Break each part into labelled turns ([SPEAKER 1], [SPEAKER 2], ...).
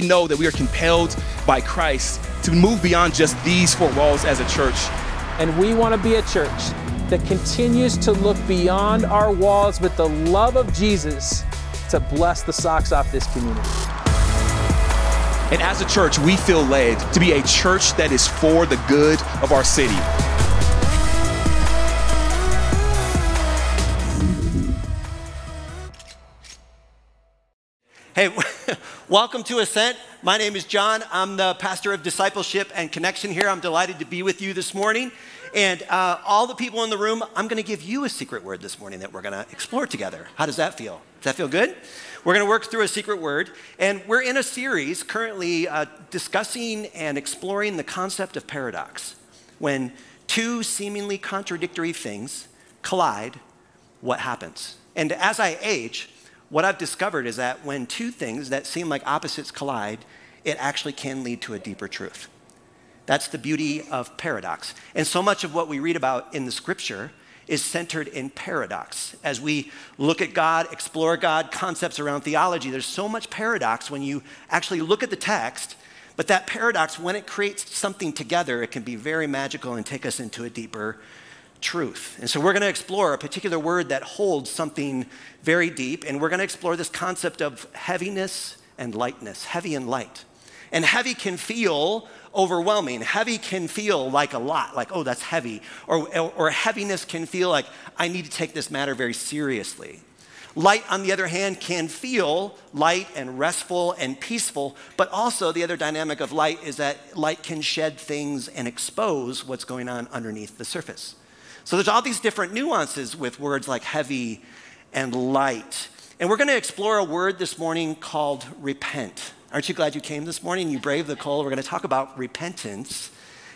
[SPEAKER 1] we know that we are compelled by Christ to move beyond just these four walls as a church.
[SPEAKER 2] And we want to be a church that continues to look beyond our walls with the love of Jesus to bless the socks off this community.
[SPEAKER 1] And as a church, we feel led to be a church that is for the good of our city.
[SPEAKER 3] Welcome to Ascent. My name is John. I'm the pastor of discipleship and connection here. I'm delighted to be with you this morning. And uh, all the people in the room, I'm going to give you a secret word this morning that we're going to explore together. How does that feel? Does that feel good? We're going to work through a secret word, and we're in a series currently uh, discussing and exploring the concept of paradox. When two seemingly contradictory things collide, what happens? And as I age, what I've discovered is that when two things that seem like opposites collide, it actually can lead to a deeper truth. That's the beauty of paradox. And so much of what we read about in the scripture is centered in paradox. As we look at God, explore God, concepts around theology, there's so much paradox when you actually look at the text. But that paradox, when it creates something together, it can be very magical and take us into a deeper truth. And so we're going to explore a particular word that holds something very deep, and we're going to explore this concept of heaviness and lightness, heavy and light. And heavy can feel overwhelming. Heavy can feel like a lot, like, oh, that's heavy. Or, or heaviness can feel like, I need to take this matter very seriously. Light, on the other hand, can feel light and restful and peaceful, but also the other dynamic of light is that light can shed things and expose what's going on underneath the surface. So there's all these different nuances with words like heavy and light. And we're going to explore a word this morning called repent. Aren't you glad you came this morning? You braved the cold. We're going to talk about repentance.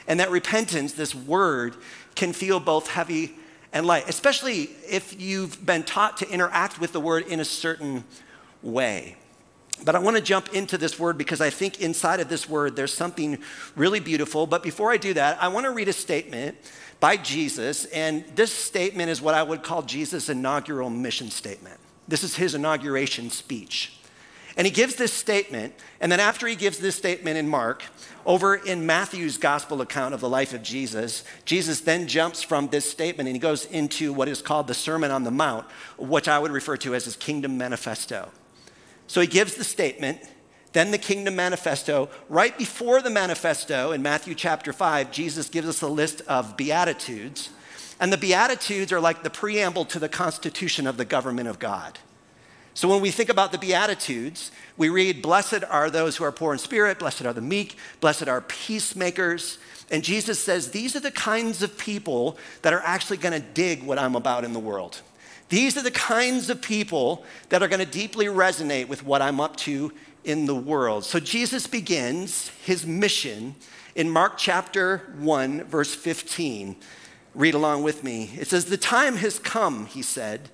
[SPEAKER 3] And that repentance, this word, can feel both heavy and light, especially if you've been taught to interact with the word in a certain way. But I want to jump into this word because I think inside of this word there's something really beautiful. But before I do that, I want to read a statement by Jesus. And this statement is what I would call Jesus' inaugural mission statement. This is his inauguration speech. And he gives this statement, and then after he gives this statement in Mark, over in Matthew's gospel account of the life of Jesus, Jesus then jumps from this statement and he goes into what is called the Sermon on the Mount, which I would refer to as his kingdom manifesto. So he gives the statement, then the kingdom manifesto. Right before the manifesto, in Matthew chapter 5, Jesus gives us a list of beatitudes. And the beatitudes are like the preamble to the constitution of the government of God. So when we think about the Beatitudes, we read, Blessed are those who are poor in spirit, blessed are the meek, blessed are peacemakers. And Jesus says, These are the kinds of people that are actually going to dig what I'm about in the world. These are the kinds of people that are going to deeply resonate with what I'm up to in the world. So Jesus begins his mission in Mark chapter 1, verse 15. Read along with me. It says, The time has come, he said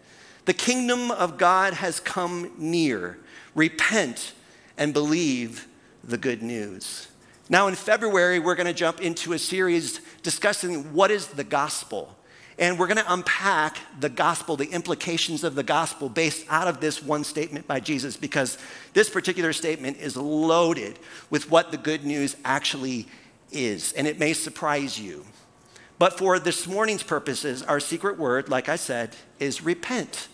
[SPEAKER 3] the kingdom of God has come near. Repent and believe the good news. Now, in February, we're going to jump into a series discussing what is the gospel. And we're going to unpack the gospel, the implications of the gospel based out of this one statement by Jesus, because this particular statement is loaded with what the good news actually is. And it may surprise you. But for this morning's purposes, our secret word, like I said, is repent.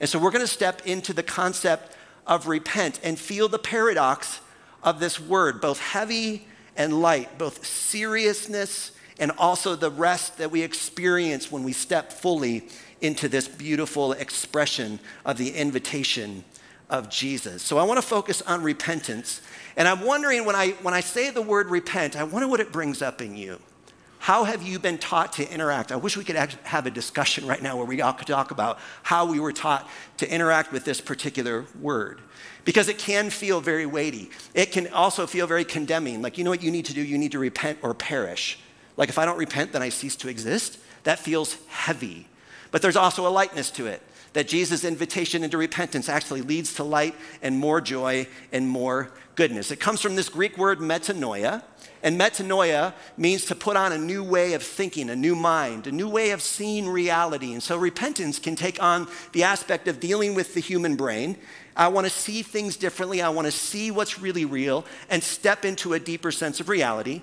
[SPEAKER 3] And so we're going to step into the concept of repent and feel the paradox of this word, both heavy and light, both seriousness and also the rest that we experience when we step fully into this beautiful expression of the invitation of Jesus. So I want to focus on repentance. And I'm wondering when I, when I say the word repent, I wonder what it brings up in you. How have you been taught to interact? I wish we could have a discussion right now where we all could talk about how we were taught to interact with this particular word. Because it can feel very weighty. It can also feel very condemning. Like, you know what you need to do? You need to repent or perish. Like, if I don't repent, then I cease to exist. That feels heavy. But there's also a lightness to it that Jesus' invitation into repentance actually leads to light and more joy and more goodness. It comes from this Greek word metanoia, and metanoia means to put on a new way of thinking, a new mind, a new way of seeing reality. And so repentance can take on the aspect of dealing with the human brain I want to see things differently. I want to see what's really real and step into a deeper sense of reality.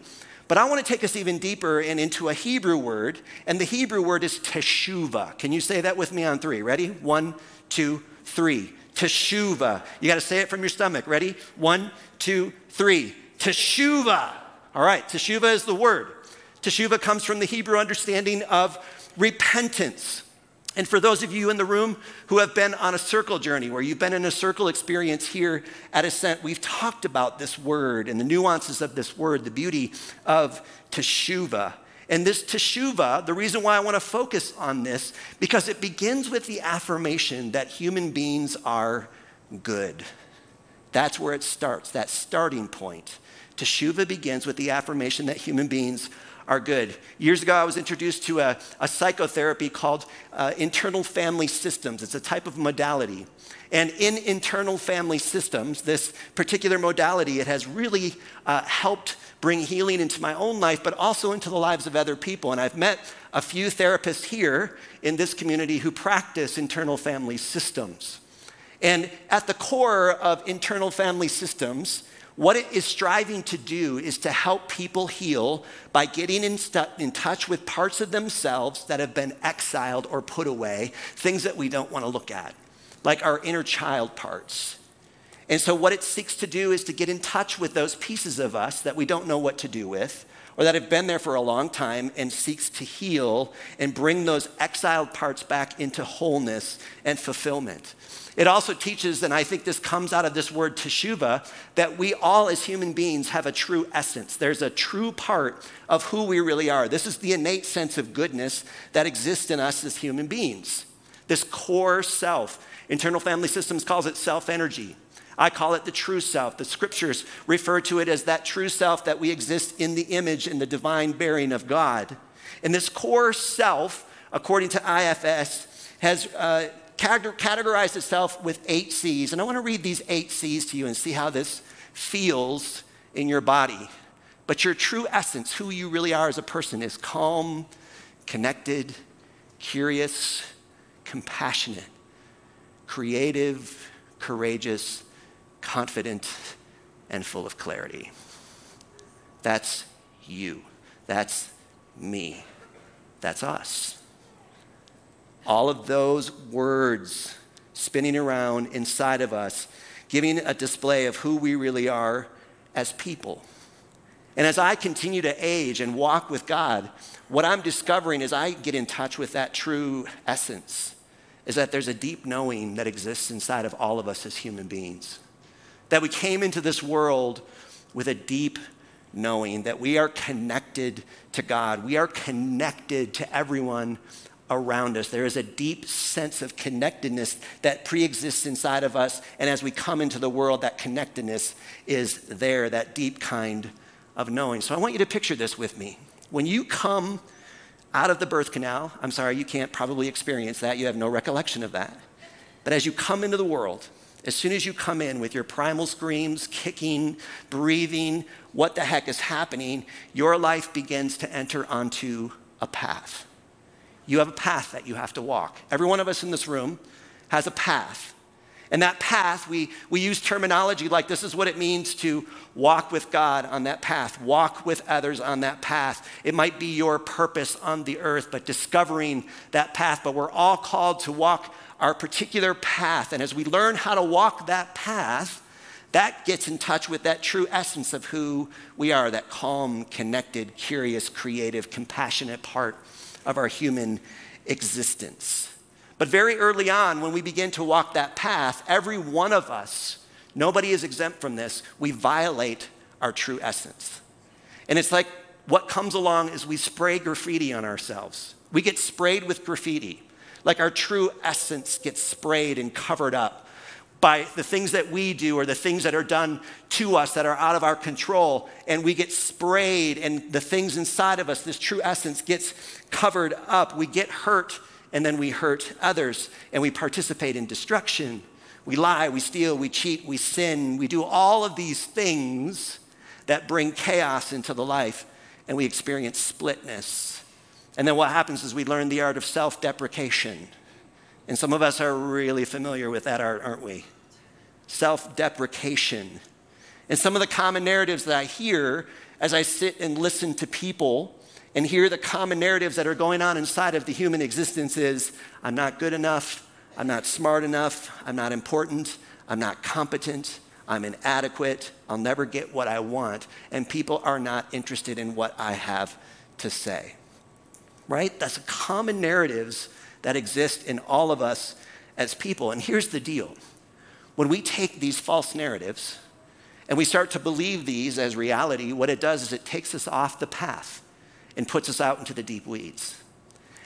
[SPEAKER 3] But I want to take us even deeper and into a Hebrew word, and the Hebrew word is teshuva. Can you say that with me on three? Ready? One, two, three. Teshuva. You got to say it from your stomach. Ready? One, two, three. Teshuva. All right, teshuva is the word. Teshuva comes from the Hebrew understanding of repentance. And for those of you in the room who have been on a circle journey, where you've been in a circle experience here at Ascent, we've talked about this word and the nuances of this word, the beauty of teshuva. And this teshuva, the reason why I want to focus on this, because it begins with the affirmation that human beings are good. That's where it starts, that starting point. Teshuva begins with the affirmation that human beings are good. Years ago, I was introduced to a, a psychotherapy called uh, internal family systems. It's a type of modality. And in internal family systems, this particular modality, it has really uh, helped bring healing into my own life, but also into the lives of other people. And I've met a few therapists here in this community who practice internal family systems. And at the core of internal family systems, what it is striving to do is to help people heal by getting in, stu- in, touch with parts of themselves that have been exiled or put away, things that we don't want to look at, like our inner child parts. And so, what it seeks to do is to get in touch with those pieces of us that we don't know what to do with, or that have been there for a long time, and seeks to heal and bring those exiled parts back into wholeness and fulfillment. It also teaches, and I think this comes out of this word teshuva, that we all as human beings have a true essence. There's a true part of who we really are. This is the innate sense of goodness that exists in us as human beings. This core self. Internal Family Systems calls it self energy. I call it the true self. The scriptures refer to it as that true self that we exist in the image and the divine bearing of God. And this core self, according to IFS, has uh, categorized itself with eight C's. And I want to read these eight C's to you and see how this feels in your body. But your true essence, who you really are as a person, is calm, connected, curious, compassionate, creative, courageous, confident, and full of clarity. That's you. That's me. That's us all of those words spinning around inside of us, giving a display of who we really are as people. And as I continue to age and walk with God, what I'm discovering as I get in touch with that true essence is that there's a deep knowing that exists inside of all of us as human beings. That we came into this world with a deep knowing that we are connected to God. We are connected to everyone around us. There is a deep sense of connectedness that pre exists inside of us. And as we come into the world, that connectedness is there, that deep kind of knowing. So I want you to picture this with me. When you come out of the birth canal, I'm sorry, you can't probably experience that, you have no recollection of that. But as you come into the world, as soon as you come in with your primal screams, kicking, breathing, what the heck is happening, your life begins to enter onto a path. You have a path that you have to walk. Every one of us in this room has a path. And that path, we, we use terminology like this is what it means to walk with God on that path, walk with others on that path. It might be your purpose on the earth, but discovering that path. But we're all called to walk our particular path. And as we learn how to walk that path, that gets in touch with that true essence of who we are that calm, connected, curious, creative, compassionate part of our human existence. But very early on, when we begin to walk that path, every one of us, nobody is exempt from this, we violate our true essence. And it's like what comes along is we spray graffiti on ourselves. We get sprayed with graffiti, like our true essence gets sprayed and covered up by the things that we do or the things that are done to us that are out of our control. And we get sprayed, and the things inside of us, this true essence, gets covered up. We get hurt, and then we hurt others, and we participate in destruction. We lie, we steal, we cheat, we sin. We do all of these things that bring chaos into the life, and we experience splitness. And then what happens is we learn the art of self deprecation. And some of us are really familiar with that art, aren't we? Self deprecation. And some of the common narratives that I hear as I sit and listen to people and hear the common narratives that are going on inside of the human existence is I'm not good enough, I'm not smart enough, I'm not important, I'm not competent, I'm inadequate, I'll never get what I want, and people are not interested in what I have to say. Right? That's common narratives that exist in all of us as people. And here's the deal when we take these false narratives and we start to believe these as reality, what it does is it takes us off the path and puts us out into the deep weeds.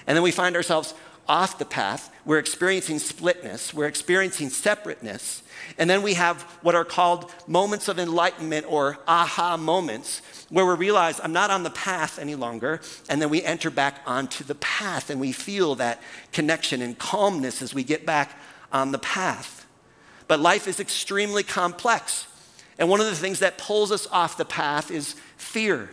[SPEAKER 3] And then we find ourselves off the path. We're experiencing splitness, we're experiencing separateness. And then we have what are called moments of enlightenment or aha moments, where we realize I'm not on the path any longer. And then we enter back onto the path and we feel that connection and calmness as we get back on the path. But life is extremely complex. And one of the things that pulls us off the path is fear.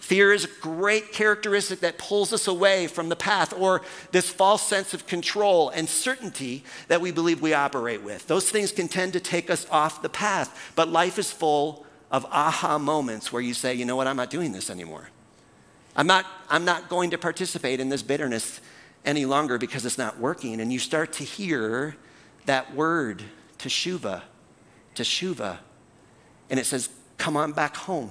[SPEAKER 3] Fear is a great characteristic that pulls us away from the path or this false sense of control and certainty that we believe we operate with. Those things can tend to take us off the path, but life is full of aha moments where you say, you know what, I'm not doing this anymore. I'm not, I'm not going to participate in this bitterness any longer because it's not working. And you start to hear that word, teshuva, teshuva. And it says, come on back home.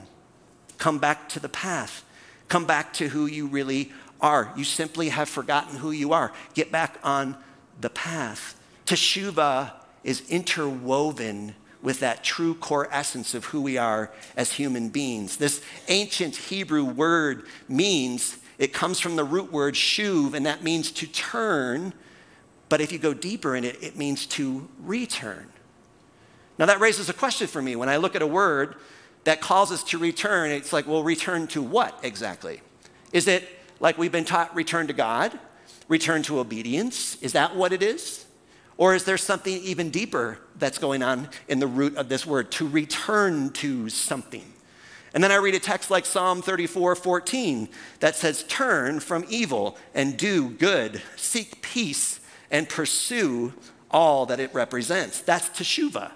[SPEAKER 3] Come back to the path. Come back to who you really are. You simply have forgotten who you are. Get back on the path. Teshuva is interwoven with that true core essence of who we are as human beings. This ancient Hebrew word means, it comes from the root word shuv, and that means to turn. But if you go deeper in it, it means to return. Now, that raises a question for me when I look at a word that calls us to return, it's like, well, return to what exactly? Is it like we've been taught, return to God, return to obedience? Is that what it is? Or is there something even deeper that's going on in the root of this word, to return to something? And then I read a text like Psalm 34 14 that says, Turn from evil and do good, seek peace and pursue all that it represents. That's teshuva,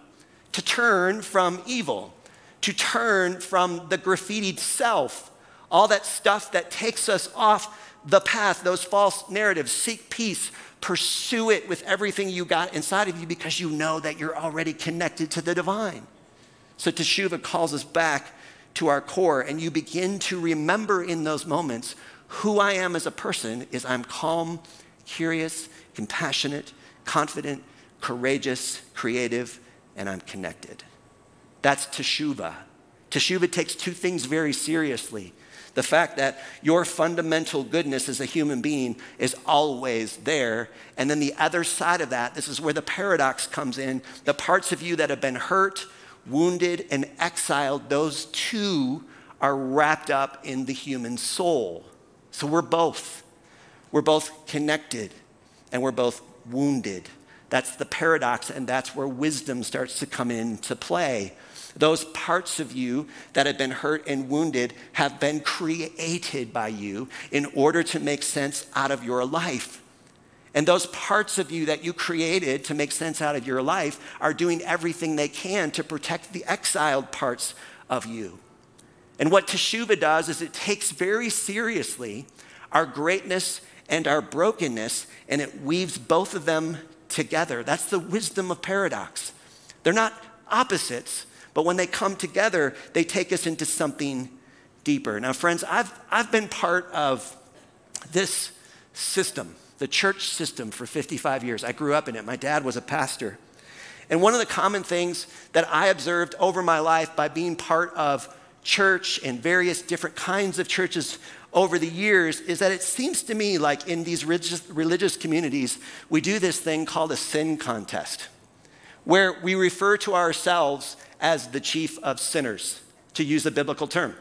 [SPEAKER 3] to turn from evil to turn from the graffitied self, all that stuff that takes us off the path, those false narratives. Seek peace, pursue it with everything you got inside of you because you know that you're already connected to the divine. So Teshuva calls us back to our core, and you begin to remember in those moments who I am as a person is I'm calm, curious, compassionate, confident, courageous, creative, and I'm connected. That's teshuva. Teshuva takes two things very seriously. The fact that your fundamental goodness as a human being is always there. And then the other side of that, this is where the paradox comes in. The parts of you that have been hurt, wounded, and exiled, those two are wrapped up in the human soul. So we're both. We're both connected and we're both wounded. That's the paradox, and that's where wisdom starts to come into play. Those parts of you that have been hurt and wounded have been created by you in order to make sense out of your life. And those parts of you that you created to make sense out of your life are doing everything they can to protect the exiled parts of you. And what Teshuva does is it takes very seriously our greatness and our brokenness and it weaves both of them together. That's the wisdom of paradox. They're not opposites, but when they come together, they take us into something deeper. Now, friends, I've, I've been part of this system, the church system, for 55 years. I grew up in it. My dad was a pastor. And one of the common things that I observed over my life by being part of church and various different kinds of churches over the years is that it seems to me like in these religious, communities, we do this thing called a sin contest, where we refer to ourselves as the chief of sinners, to use a biblical term.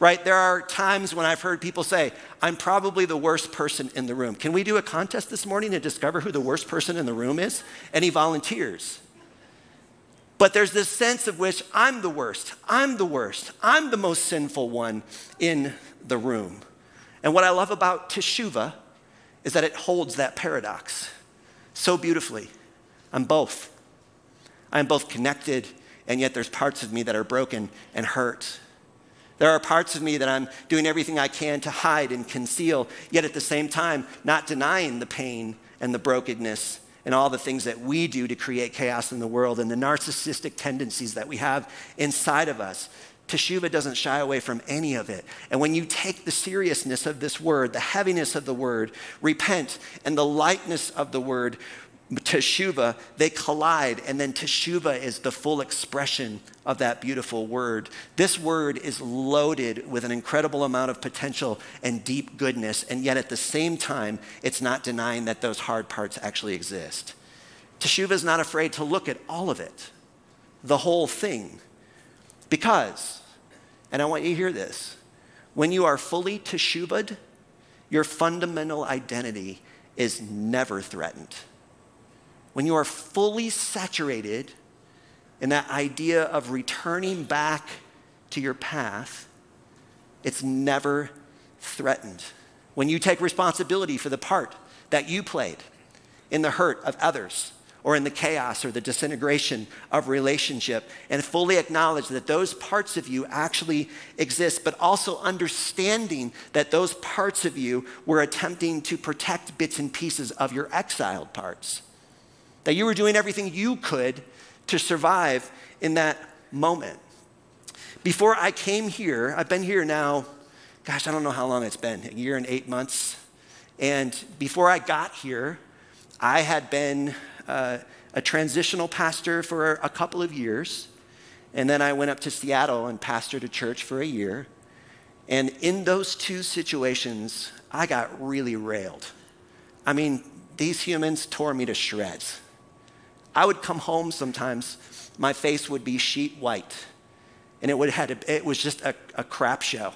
[SPEAKER 3] Right? There are times when I've heard people say, I'm probably the worst person in the room. Can we do a contest this morning to discover who the worst person in the room is? Any volunteers? But there's this sense of which I'm the worst, I'm the worst, I'm the most sinful one in the room. And what I love about Teshuva is that it holds that paradox so beautifully. I'm both. I am both connected and yet there's parts of me that are broken and hurt. There are parts of me that I'm doing everything I can to hide and conceal, yet at the same time, not denying the pain and the brokenness and all the things that we do to create chaos in the world and the narcissistic tendencies that we have inside of us. Teshuva doesn't shy away from any of it. And when you take the seriousness of this word, the heaviness of the word, repent, and the lightness of the word, teshuva, they collide, and then teshuva is the full expression of that beautiful word. This word is loaded with an incredible amount of potential and deep goodness, and yet at the same time, it's not denying that those hard parts actually exist. Teshuva is not afraid to look at all of it, the whole thing, because, and I want you to hear this, when you are fully teshuvad, your fundamental identity is never threatened when you are fully saturated in that idea of returning back to your path, it's never threatened. When you take responsibility for the part that you played in the hurt of others or in the chaos or the disintegration of relationship and fully acknowledge that those parts of you actually exist, but also understanding that those parts of you were attempting to protect bits and pieces of your exiled parts that you were doing everything you could to survive in that moment. Before I came here, I've been here now, gosh, I don't know how long it's been, a year and eight months. And before I got here, I had been uh, a transitional pastor for a couple of years. And then I went up to Seattle and pastored a church for a year. And in those two situations, I got really railed. I mean, these humans tore me to shreds. I would come home sometimes, my face would be sheet white, and it, would had it was just a, a crap show.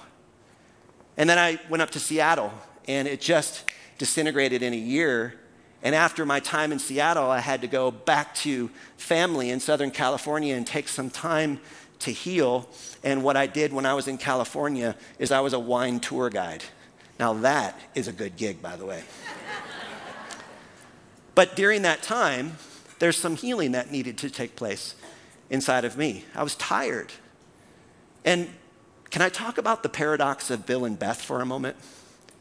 [SPEAKER 3] And then I went up to Seattle, and it just disintegrated in a year. And after my time in Seattle, I had to go back to family in Southern California and take some time to heal. And what I did when I was in California is I was a wine tour guide. Now, that is a good gig, by the way. but during that time, there's some healing that needed to take place inside of me. I was tired. And can I talk about the paradox of Bill and Beth for a moment?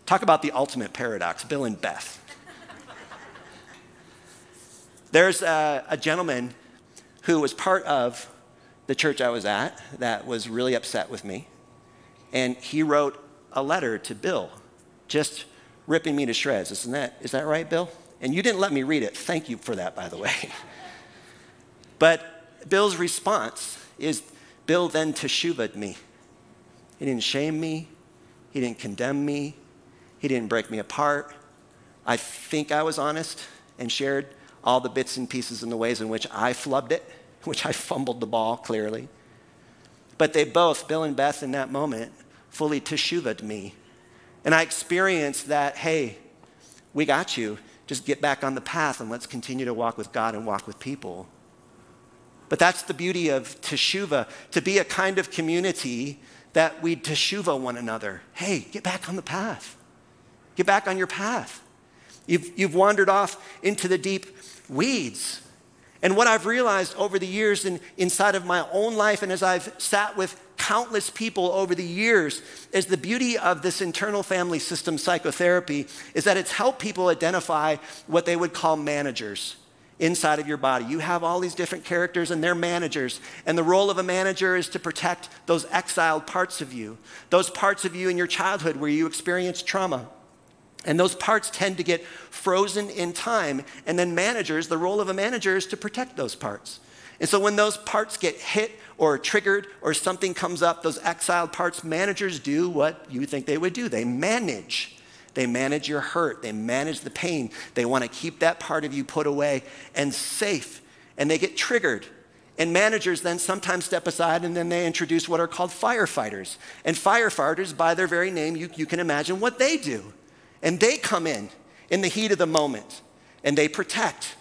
[SPEAKER 3] Talk about the ultimate paradox, Bill and Beth. There's a, a gentleman who was part of the church I was at that was really upset with me. And he wrote a letter to Bill, just ripping me to shreds. Isn't that, is that right, Bill? And you didn't let me read it. Thank you for that, by the way. but Bill's response is Bill then teshuvah me. He didn't shame me. He didn't condemn me. He didn't break me apart. I think I was honest and shared all the bits and pieces and the ways in which I flubbed it, which I fumbled the ball clearly. But they both, Bill and Beth, in that moment, fully teshuvah me. And I experienced that, hey, we got you just get back on the path and let's continue to walk with God and walk with people. But that's the beauty of Teshuvah, to be a kind of community that we Teshuvah one another. Hey, get back on the path. Get back on your path. You've, you've wandered off into the deep weeds. And what I've realized over the years in, inside of my own life, and as I've sat with countless people over the years is the beauty of this internal family system psychotherapy is that it's helped people identify what they would call managers inside of your body. You have all these different characters and they're managers. And the role of a manager is to protect those exiled parts of you, those parts of you in your childhood where you experienced trauma. And those parts tend to get frozen in time. And then managers, the role of a manager is to protect those parts. And so when those parts get hit or triggered or something comes up, those exiled parts, managers do what you think they would do. They manage. They manage your hurt. They manage the pain. They want to keep that part of you put away and safe. And they get triggered. And managers then sometimes step aside and then they introduce what are called firefighters. And firefighters, by their very name, you, you can imagine what they do. And they come in in the heat of the moment and they protect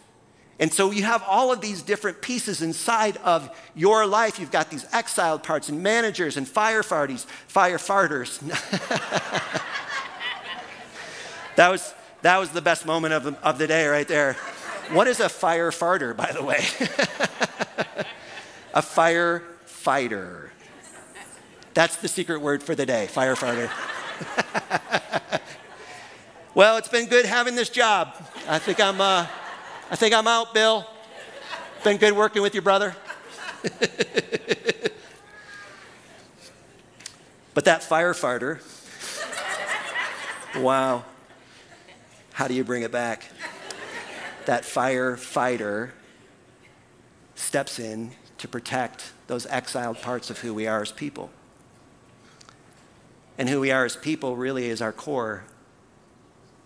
[SPEAKER 3] and so you have all of these different pieces inside of your life. You've got these exiled parts and managers and firefighters, firefighters. that was that was the best moment of, of the day right there. what is a firefighter, by the way? a firefighter. That's the secret word for the day, firefighter. well, it's been good having this job. I think I'm, uh, I think I'm out, Bill. Been good working with you, brother. but that firefighter, wow, how do you bring it back? That firefighter steps in to protect those exiled parts of who we are as people. And who we are as people really is our core.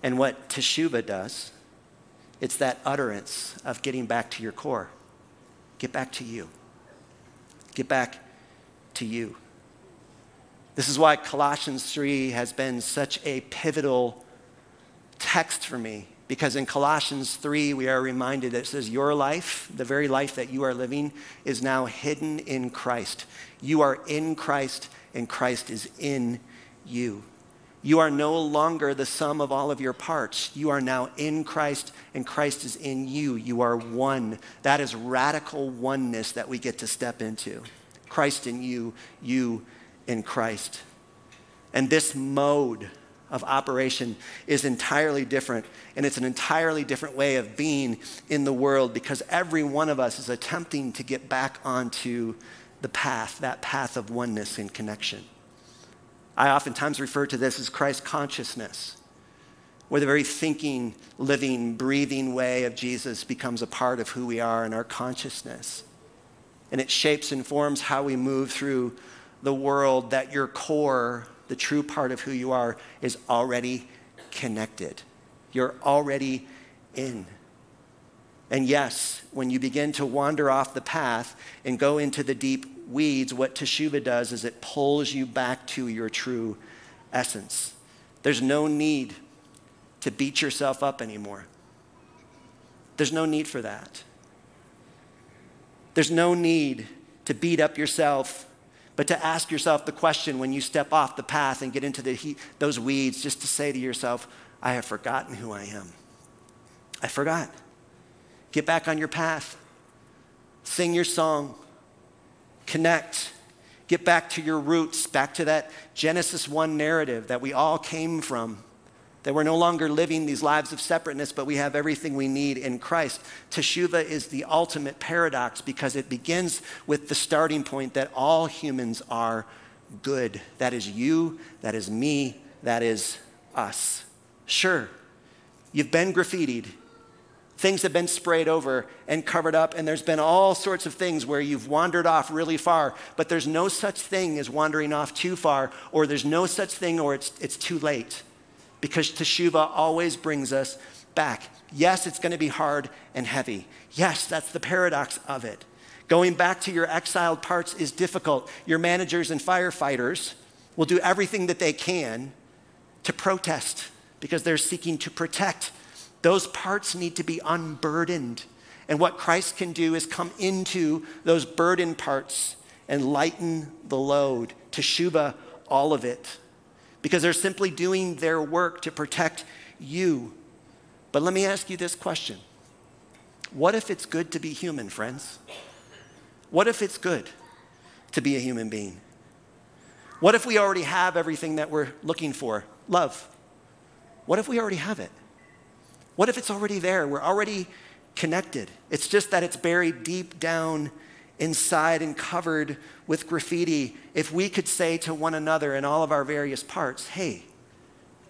[SPEAKER 3] And what Teshuvah does, it's that utterance of getting back to your core. Get back to you. Get back to you. This is why Colossians 3 has been such a pivotal text for me because in Colossians 3, we are reminded that it says, Your life, the very life that you are living, is now hidden in Christ. You are in Christ, and Christ is in you. You are no longer the sum of all of your parts. You are now in Christ, and Christ is in you. You are one. That is radical oneness that we get to step into. Christ in you, you in Christ. And this mode of operation is entirely different, and it's an entirely different way of being in the world because every one of us is attempting to get back onto the path, that path of oneness and connection. I oftentimes refer to this as Christ consciousness, where the very thinking, living, breathing way of Jesus becomes a part of who we are in our consciousness. And it shapes and forms how we move through the world, that your core, the true part of who you are, is already connected. You're already in. And yes, when you begin to wander off the path and go into the deep weeds, what Teshuvah does is it pulls you back to your true essence. There's no need to beat yourself up anymore. There's no need for that. There's no need to beat up yourself, but to ask yourself the question when you step off the path and get into the heat, those weeds, just to say to yourself, I have forgotten who I am. I forgot. Get back on your path. Sing your song connect, get back to your roots, back to that Genesis 1 narrative that we all came from. That we're no longer living these lives of separateness, but we have everything we need in Christ. Teshuvah is the ultimate paradox because it begins with the starting point that all humans are good. That is you, that is me, that is us. Sure, you've been graffitied, Things have been sprayed over and covered up, and there's been all sorts of things where you've wandered off really far, but there's no such thing as wandering off too far, or there's no such thing, or it's, it's too late. Because Teshuvah always brings us back. Yes, it's going to be hard and heavy. Yes, that's the paradox of it. Going back to your exiled parts is difficult. Your managers and firefighters will do everything that they can to protest because they're seeking to protect those parts need to be unburdened. And what Christ can do is come into those burdened parts and lighten the load, Teshuvah all of it. Because they're simply doing their work to protect you. But let me ask you this question What if it's good to be human, friends? What if it's good to be a human being? What if we already have everything that we're looking for? Love. What if we already have it? What if it's already there? We're already connected. It's just that it's buried deep down inside and covered with graffiti. If we could say to one another in all of our various parts, hey,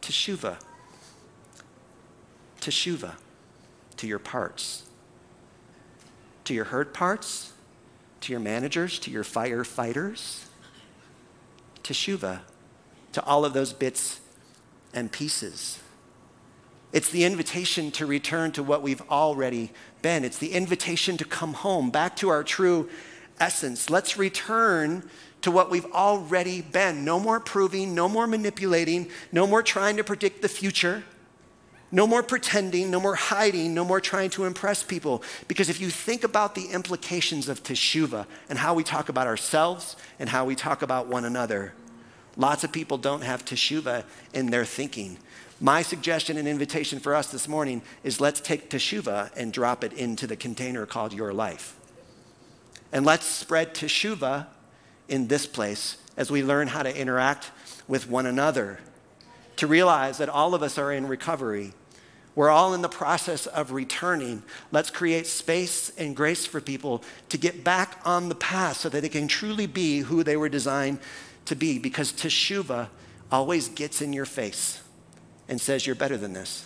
[SPEAKER 3] teshuva, teshuva to your parts, to your hurt parts, to your managers, to your firefighters, teshuva to all of those bits and pieces. It's the invitation to return to what we've already been. It's the invitation to come home, back to our true essence. Let's return to what we've already been. No more proving, no more manipulating, no more trying to predict the future, no more pretending, no more hiding, no more trying to impress people. Because if you think about the implications of teshuva and how we talk about ourselves and how we talk about one another, Lots of people don't have teshuva in their thinking. My suggestion and invitation for us this morning is let's take teshuva and drop it into the container called your life. And let's spread teshuva in this place as we learn how to interact with one another. To realize that all of us are in recovery. We're all in the process of returning. Let's create space and grace for people to get back on the path so that they can truly be who they were designed to be. Because teshuva always gets in your face and says, You're better than this.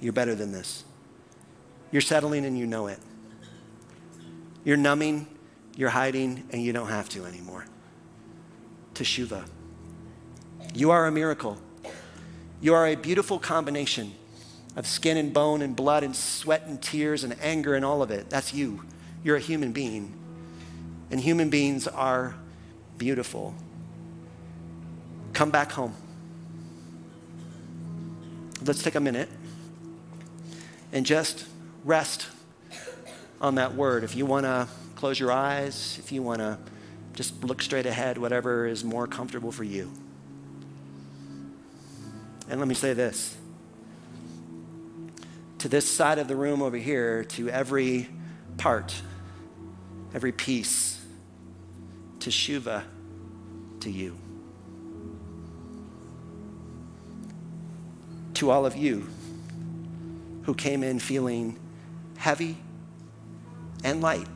[SPEAKER 3] You're better than this. You're settling and you know it. You're numbing, you're hiding, and you don't have to anymore. Teshuva. You are a miracle. You are a beautiful combination of skin and bone and blood and sweat and tears and anger and all of it. That's you. You're a human being. And human beings are beautiful. Come back home. Let's take a minute and just rest on that word. If you want to close your eyes, if you want to just look straight ahead, whatever is more comfortable for you. And let me say this to this side of the room over here, to every part, every piece, teshuva to you. To all of you who came in feeling heavy and light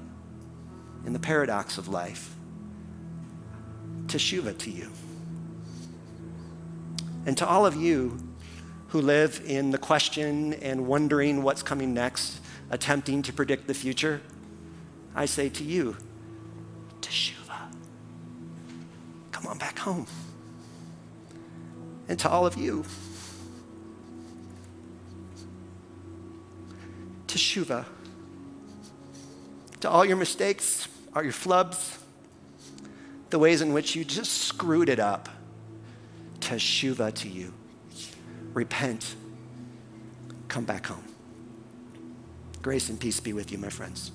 [SPEAKER 3] in the paradox of life, teshuva to you. And to all of you who live in the question and wondering what's coming next, attempting to predict the future, I say to you, teshuva. Come on back home. And to all of you, to teshuva. To all your mistakes, all your flubs, the ways in which you just screwed it up, to teshuva to you. Repent. Come back home. Grace and peace be with you, my friends.